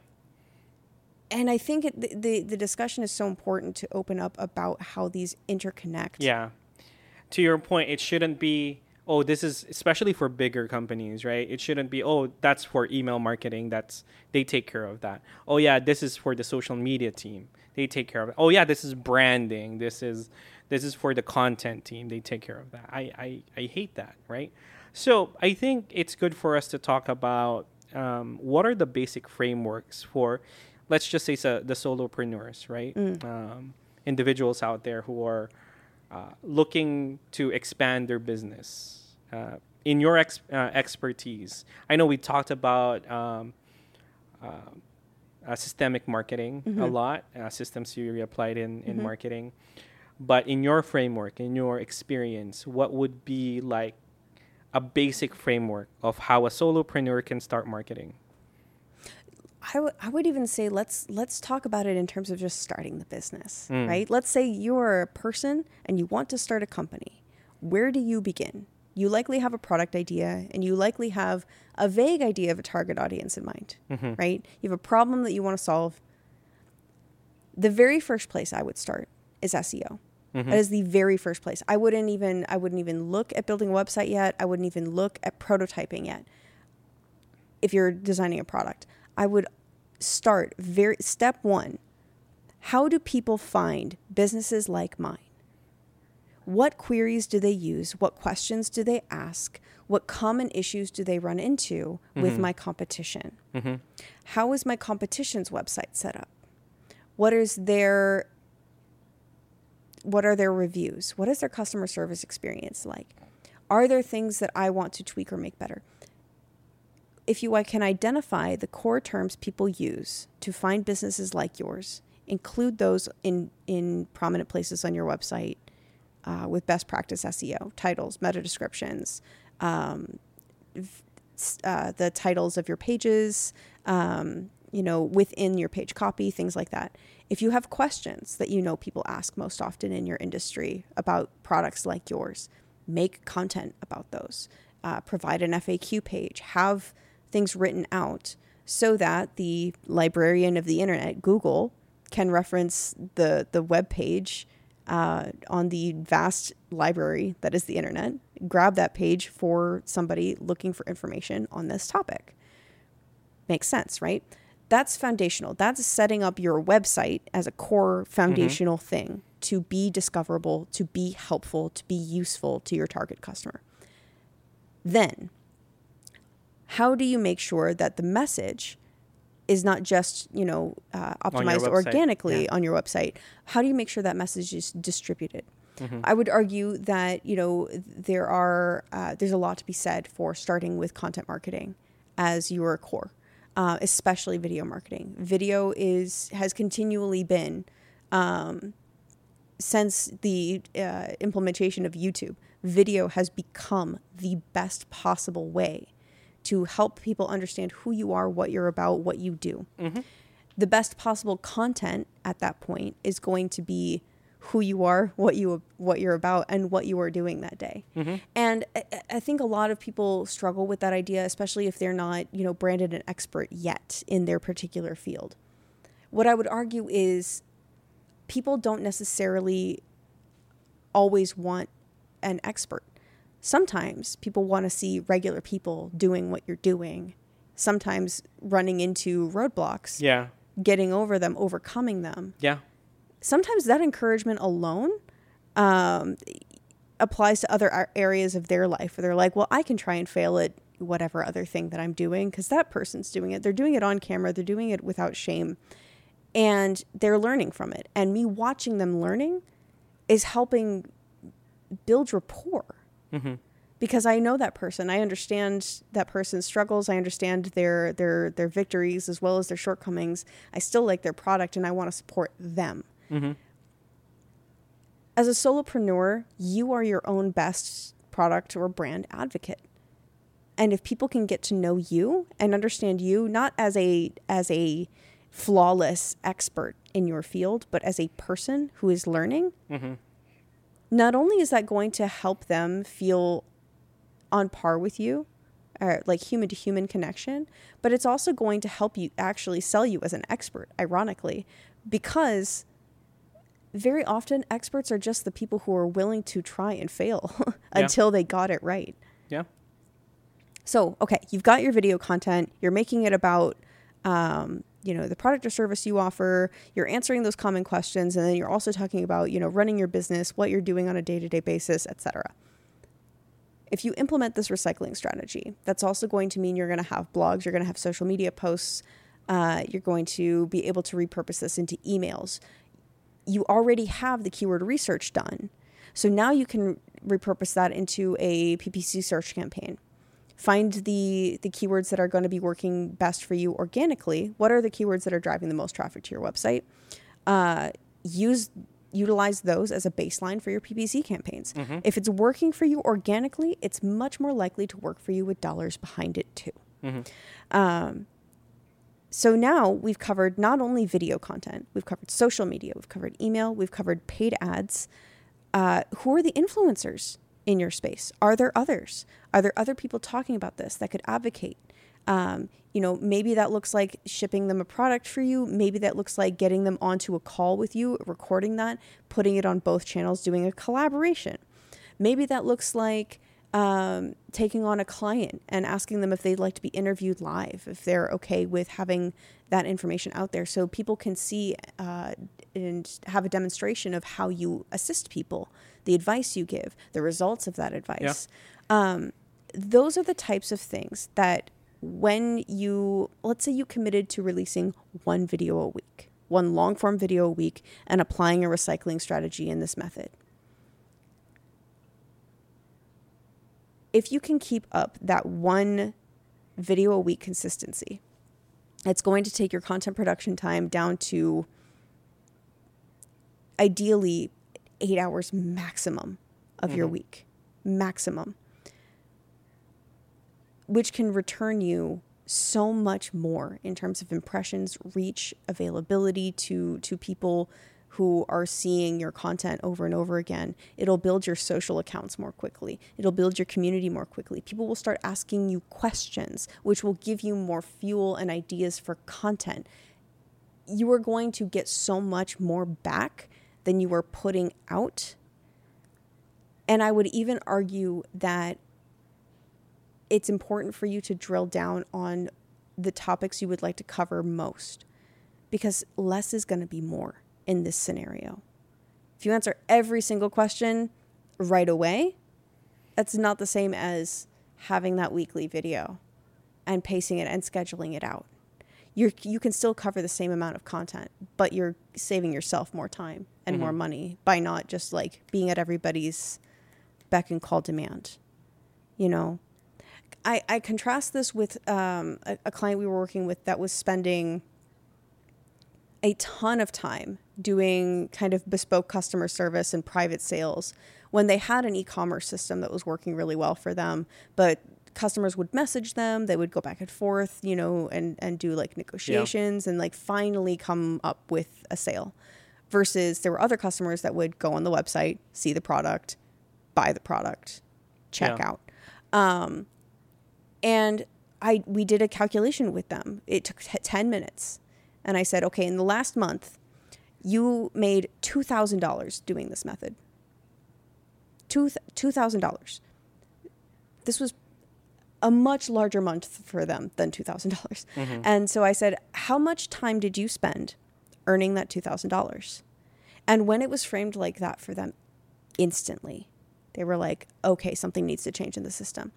And I think it, the, the the discussion is so important to open up about how these interconnect. Yeah. To your point, it shouldn't be, oh, this is especially for bigger companies, right? It shouldn't be, oh, that's for email marketing. That's they take care of that. Oh yeah, this is for the social media team. They take care of it. Oh yeah, this is branding. This is this is for the content team. They take care of that. I I, I hate that, right? So I think it's good for us to talk about um, what are the basic frameworks for, let's just say so, the solopreneurs, right? Um, individuals out there who are uh, looking to expand their business. Uh, in your ex- uh, expertise, I know we talked about um, uh, uh, systemic marketing a lot, uh, systems theory applied in, in marketing. But in your framework, in your experience, what would be like a basic framework of how a solopreneur can start marketing? I would even say let's let's talk about it in terms of just starting the business, Mm. right? Let's say you're a person and you want to start a company. Where do you begin? You likely have a product idea and you likely have a vague idea of a target audience in mind, Mm-hmm. right? You have a problem that you want to solve. The very first place I would start is SEO. That is the very first place. I wouldn't even I wouldn't even look at building a website yet. I wouldn't even look at prototyping yet. If you're designing a product, I would start very step 1. How do people find businesses like mine? What queries do they use? What questions do they ask? What common issues do they run into with mm-hmm. my competition? Mm-hmm. How is my competition's website set up? What is their what are their reviews? What is their customer service experience like? Are there things that I want to tweak or make better? If you can identify the core terms people use to find businesses like yours, include those in, in prominent places on your website uh, with best practice SEO, titles, meta descriptions, um, uh, the titles of your pages, um, you know, within your page copy, things like that. If you have questions that you know people ask most often in your industry about products like yours, make content about those. Uh, provide an FAQ page. Have things written out so that the librarian of the internet, Google, can reference the the web page uh, on the vast library that is the internet. Grab that page for somebody looking for information on this topic. Makes sense, right? That's foundational. That's setting up your website as a core foundational mm-hmm. thing to be discoverable, to be helpful, to be useful to your target customer. Then, how do you make sure that the message is not just you know uh, optimized on organically yeah. on your website? How do you make sure that message is distributed? Mm-hmm. I would argue that you know there are uh, there's a lot to be said for starting with content marketing as your core uh, especially video marketing. Video is has continually been um, since the uh, implementation of YouTube. Video has become the best possible way to help people understand who you are, what you're about, what you do. Mm-hmm. The best possible content at that point is going to be who you are, what you what you're about, and what you are doing that day. Mm-hmm. And I, I, think a lot of people struggle with that idea, especially if they're not you know branded an expert yet in their particular field. What I would argue is people don't necessarily always want an expert. Sometimes people want to see regular people doing what you're doing. Sometimes running into roadblocks. Yeah. Getting over them, overcoming them. Yeah sometimes that encouragement alone um, applies to other areas of their life where they're like, well, I can try and fail at whatever other thing that I'm doing because that person's doing it. They're doing it on camera, they're doing it without shame, and they're learning from it. And me watching them learning is helping build rapport. Mm-hmm. Because I know that person, I understand that person's struggles. I understand their their their victories as well as their shortcomings. I still like their product, and I want to support them. Mm-hmm. As a solopreneur, you are your own best product or brand advocate. And if people can get to know you and understand you not as a as a flawless expert in your field, but as a person who is learning, mm-hmm. Not only is that going to help them feel on par with you, or like human to human connection, but it's also going to help you actually sell you as an expert, ironically, because very often experts are just the people who are willing to try and fail <laughs> until yeah. they got it right. Yeah. So, okay, you've got your video content, you're making it about um, you know, the product or service you offer, you're answering those common questions and then you're also talking about, you know, running your business, what you're doing on a day-to-day basis, etc. If you implement this recycling strategy, that's also going to mean you're going to have blogs, you're going to have social media posts, uh, you're going to be able to repurpose this into emails you already have the keyword research done. So now you can repurpose that into a PPC search campaign. Find the, the keywords that are going to be working best for you organically. What are the keywords that are driving the most traffic to your website? Uh, use utilize those as a baseline for your PPC campaigns. Mm-hmm. If it's working for you organically, it's much more likely to work for you with dollars behind it too. Mm-hmm. Um, so now we've covered not only video content, we've covered social media, we've covered email, we've covered paid ads. Uh, who are the influencers in your space? Are there others? Are there other people talking about this that could advocate? Um, you know, maybe that looks like shipping them a product for you. Maybe that looks like getting them onto a call with you, recording that, putting it on both channels, doing a collaboration. Maybe that looks like um, taking on a client and asking them if they'd like to be interviewed live, if they're okay with having that information out there so people can see uh, and have a demonstration of how you assist people, the advice you give, the results of that advice. Yeah. Um, those are the types of things that when you, let's say you committed to releasing one video a week, one long form video a week, and applying a recycling strategy in this method if you can keep up that one video a week consistency, it's going to take your content production time down to ideally eight hours maximum of mm-hmm. your week, maximum, which can return you so much more in terms of impressions, reach, availability to to people who are seeing your content over and over again. It'll build your social accounts more quickly. It'll build your community more quickly. People will start asking you questions, which will give you more fuel and ideas for content. You are going to get so much more back than you are putting out. And I would even argue that it's important for you to drill down on the topics you would like to cover most because less is going to be more in this scenario. If you answer every single question right away, that's not the same as having that weekly video and pacing it and scheduling it out. you you can still cover the same amount of content, but you're saving yourself more time and mm-hmm. more money by not just like being at everybody's beck and call demand. You know, I, I contrast this with um, a, a client we were working with that was spending a ton of time doing kind of bespoke customer service and private sales when they had an e-commerce system that was working really well for them but customers would message them they would go back and forth you know and and do like negotiations yeah. and like finally come up with a sale versus there were other customers that would go on the website see the product buy the product check yeah. out um, and i we did a calculation with them it took t- 10 minutes and I said, okay, in the last month, you made $2,000 doing this method. $2,000. This was a much larger month for them than 2,000. dollars mm-hmm. And so I said, how much time did you spend earning that $2,000? And when it was framed like that for them, instantly, they were like, okay, something needs to change in the system.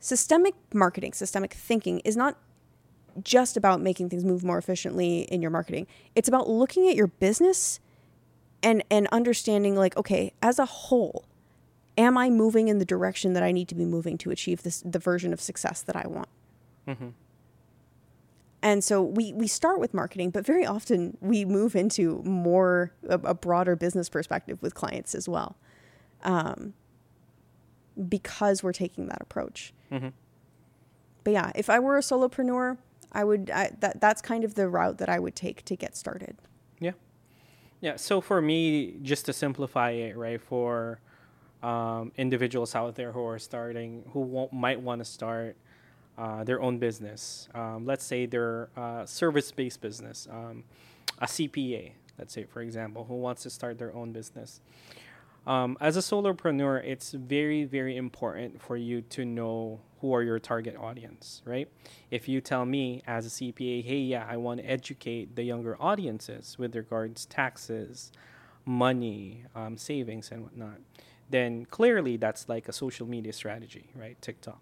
Systemic marketing, systemic thinking is not just about making things move more efficiently in your marketing. It's about looking at your business and and understanding like okay, as a whole, am I moving in the direction that I need to be moving to achieve this the version of success that I want? Mm-hmm. And so we we start with marketing, but very often we move into more a, a broader business perspective with clients as well, um, because we're taking that approach. Mm-hmm. But yeah, if I were a solopreneur, I would I, that that's kind of the route that I would take to get started. Yeah, yeah. So for me, just to simplify it, right, for um, individuals out there who are starting, who might want to start uh, their own business. Um, let's say they're uh, service-based business, um, a CPA. Let's say, for example, who wants to start their own business. Um, as a solopreneur, it's very, very important for you to know who are your target audience, right? If you tell me as a CPA, hey, yeah, I want to educate the younger audiences with regards taxes, money, um, savings, and whatnot, then clearly that's like a social media strategy, right? TikTok.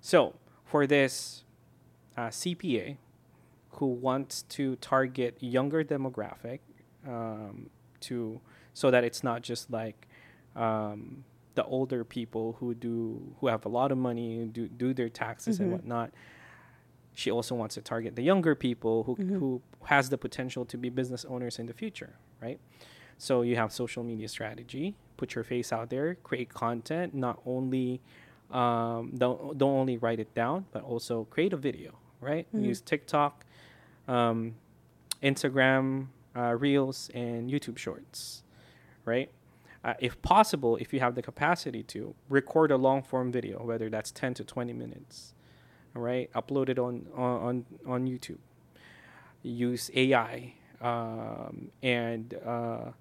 So for this uh, CPA who wants to target younger demographic um, to so that it's not just like um, the older people who do who have a lot of money do do their taxes mm-hmm. and whatnot. She also wants to target the younger people who mm-hmm. who has the potential to be business owners in the future, right? So you have social media strategy, put your face out there, create content. Not only um, don't don't only write it down, but also create a video, right? Mm-hmm. Use TikTok, um, Instagram uh, Reels, and YouTube Shorts, right? Uh, if possible, if you have the capacity to, record a long form video, whether that's 10 to 20 minutes, right? Upload it on, on, on YouTube. Use AI. Um, and, uh,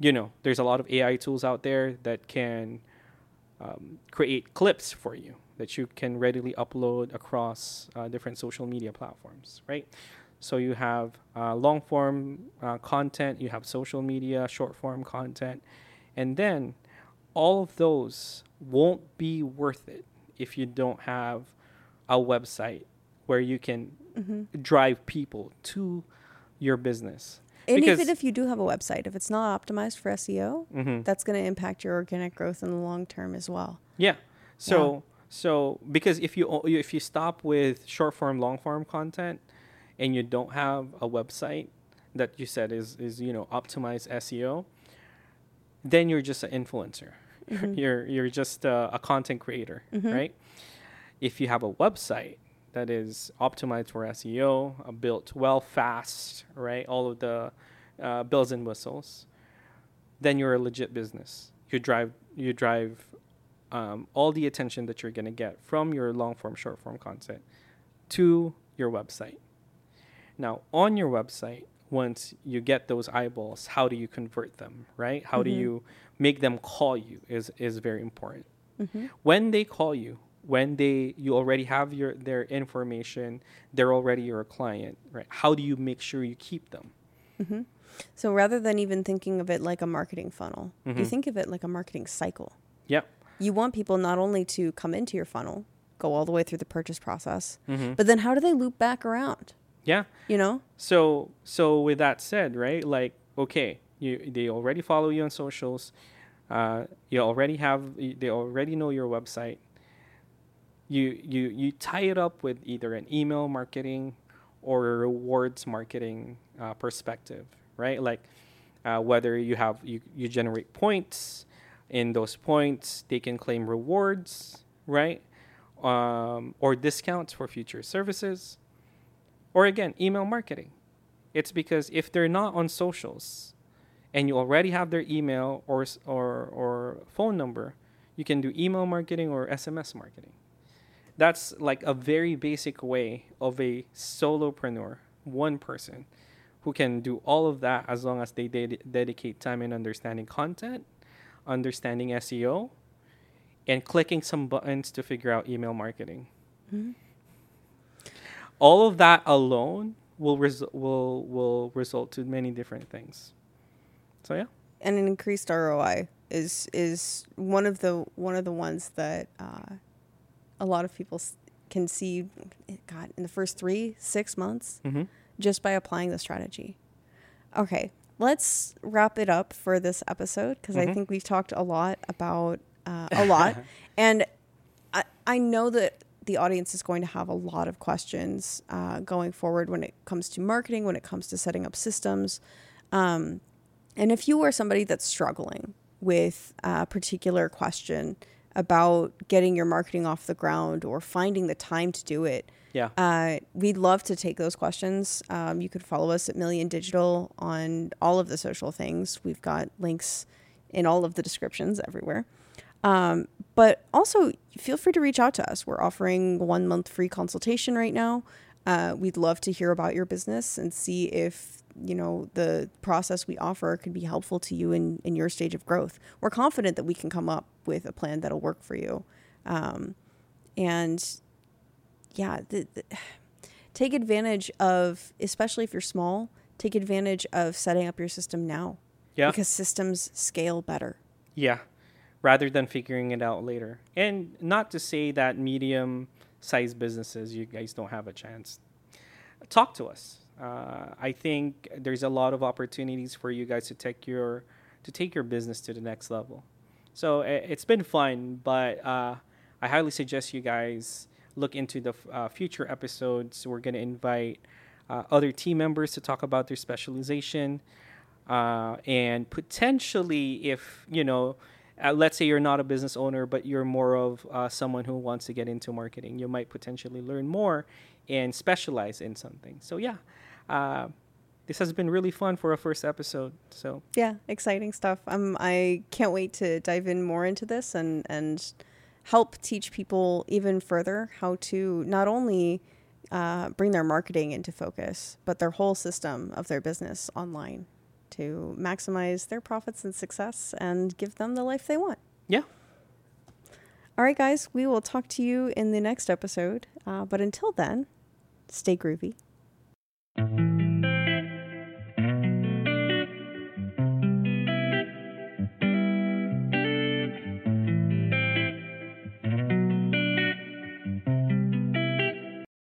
you know, there's a lot of AI tools out there that can um, create clips for you that you can readily upload across uh, different social media platforms, right? So you have uh, long form uh, content, you have social media, short form content, and then all of those won't be worth it if you don't have a website where you can Mm-hmm. drive people to your business. And Because- even if you do have a website, if it's not optimized for SEO, Mhm. that's going to impact your organic growth in the long term as well. Yeah. So so because if you if you stop with short form, long form content, and you don't have a website that you said is is you know optimized SEO, then you're just an influencer. <laughs> You're you're just a, a content creator, right? If you have a website that is optimized for SEO, uh, built well, fast, right? All of the uh, bells and whistles, then you're a legit business. You drive you drive um, all the attention that you're going to get from your long form, short form content to your website. Now, on your website, once you get those eyeballs, how do you convert them, right? How do you make them call you is, is very important. When they call you, when they you already have your their information, they're already your client, right? How do you make sure you keep them? So rather than even thinking of it like a marketing funnel, Mm-hmm. you think of it like a marketing cycle. Yep. You want people not only to come into your funnel, go all the way through the purchase process, Mm-hmm. but then how do they loop back around? Yeah. You know? So so with that said, right? Like okay, you they already follow you on socials. Uh, you already have they already know your website. You you you tie it up with either an email marketing or a rewards marketing uh, perspective, right? Like uh, whether you have you, you generate points in those points they can claim rewards right um, or discounts for future services or again, email marketing. It's because if they're not on socials and you already have their email or, or, or phone number, you can do email marketing or SMS marketing. That's like a very basic way of a solopreneur, one person, who can do all of that as long as they ded- dedicate time in understanding content, understanding SEO, and clicking some buttons to figure out email marketing mm-hmm. All of that alone will res- will will result to many different things. So yeah, and an increased ROI is is one of the one of the ones that uh, a lot of people can see. God, in the first three six months, Mhm. just by applying the strategy. Okay, let's wrap it up for this episode because I Mhm. think we've talked a lot about uh, a lot, <laughs> and I I know that the audience is going to have a lot of questions uh, going forward when it comes to marketing, when it comes to setting up systems. Um, and if you are somebody that's struggling with a particular question about getting your marketing off the ground or finding the time to do it, yeah, uh, we'd love to take those questions. Um, you could follow us at Million Digital on all of the social things. We've got links in all of the descriptions everywhere. Um, but also, feel free to reach out to us. We're offering one month free consultation right now. Uh, we'd love to hear about your business and see if you know the process we offer could be helpful to you in, in your stage of growth. We're confident that we can come up with a plan that'll work for you. Um, and yeah, the, the, <sighs> take advantage of, especially if you're small, take advantage of setting up your system now yeah, because systems scale better. yeah. Rather than figuring it out later, and not to say that medium-sized businesses you guys don't have a chance. Talk to us. Uh, I think there's a lot of opportunities for you guys to take your to take your business to the next level. So it's been fun, but uh, I highly suggest you guys look into the uh, future episodes. We're going to invite uh, other team members to talk about their specialization, uh, and potentially, if you know, uh, let's say you're not a business owner, but you're more of uh, someone who wants to get into marketing, you might potentially learn more and specialize in something. So yeah. Uh, this has been really fun for a first episode. So Yeah, exciting stuff. Um, I can't wait to dive in more into this and and help teach people even further how to not only uh, bring their marketing into focus, but their whole system of their business online to maximize their profits and success and give them the life they want. yeah, All right, guys, we will talk to you in the next episode. Uh, but until then, stay groovy.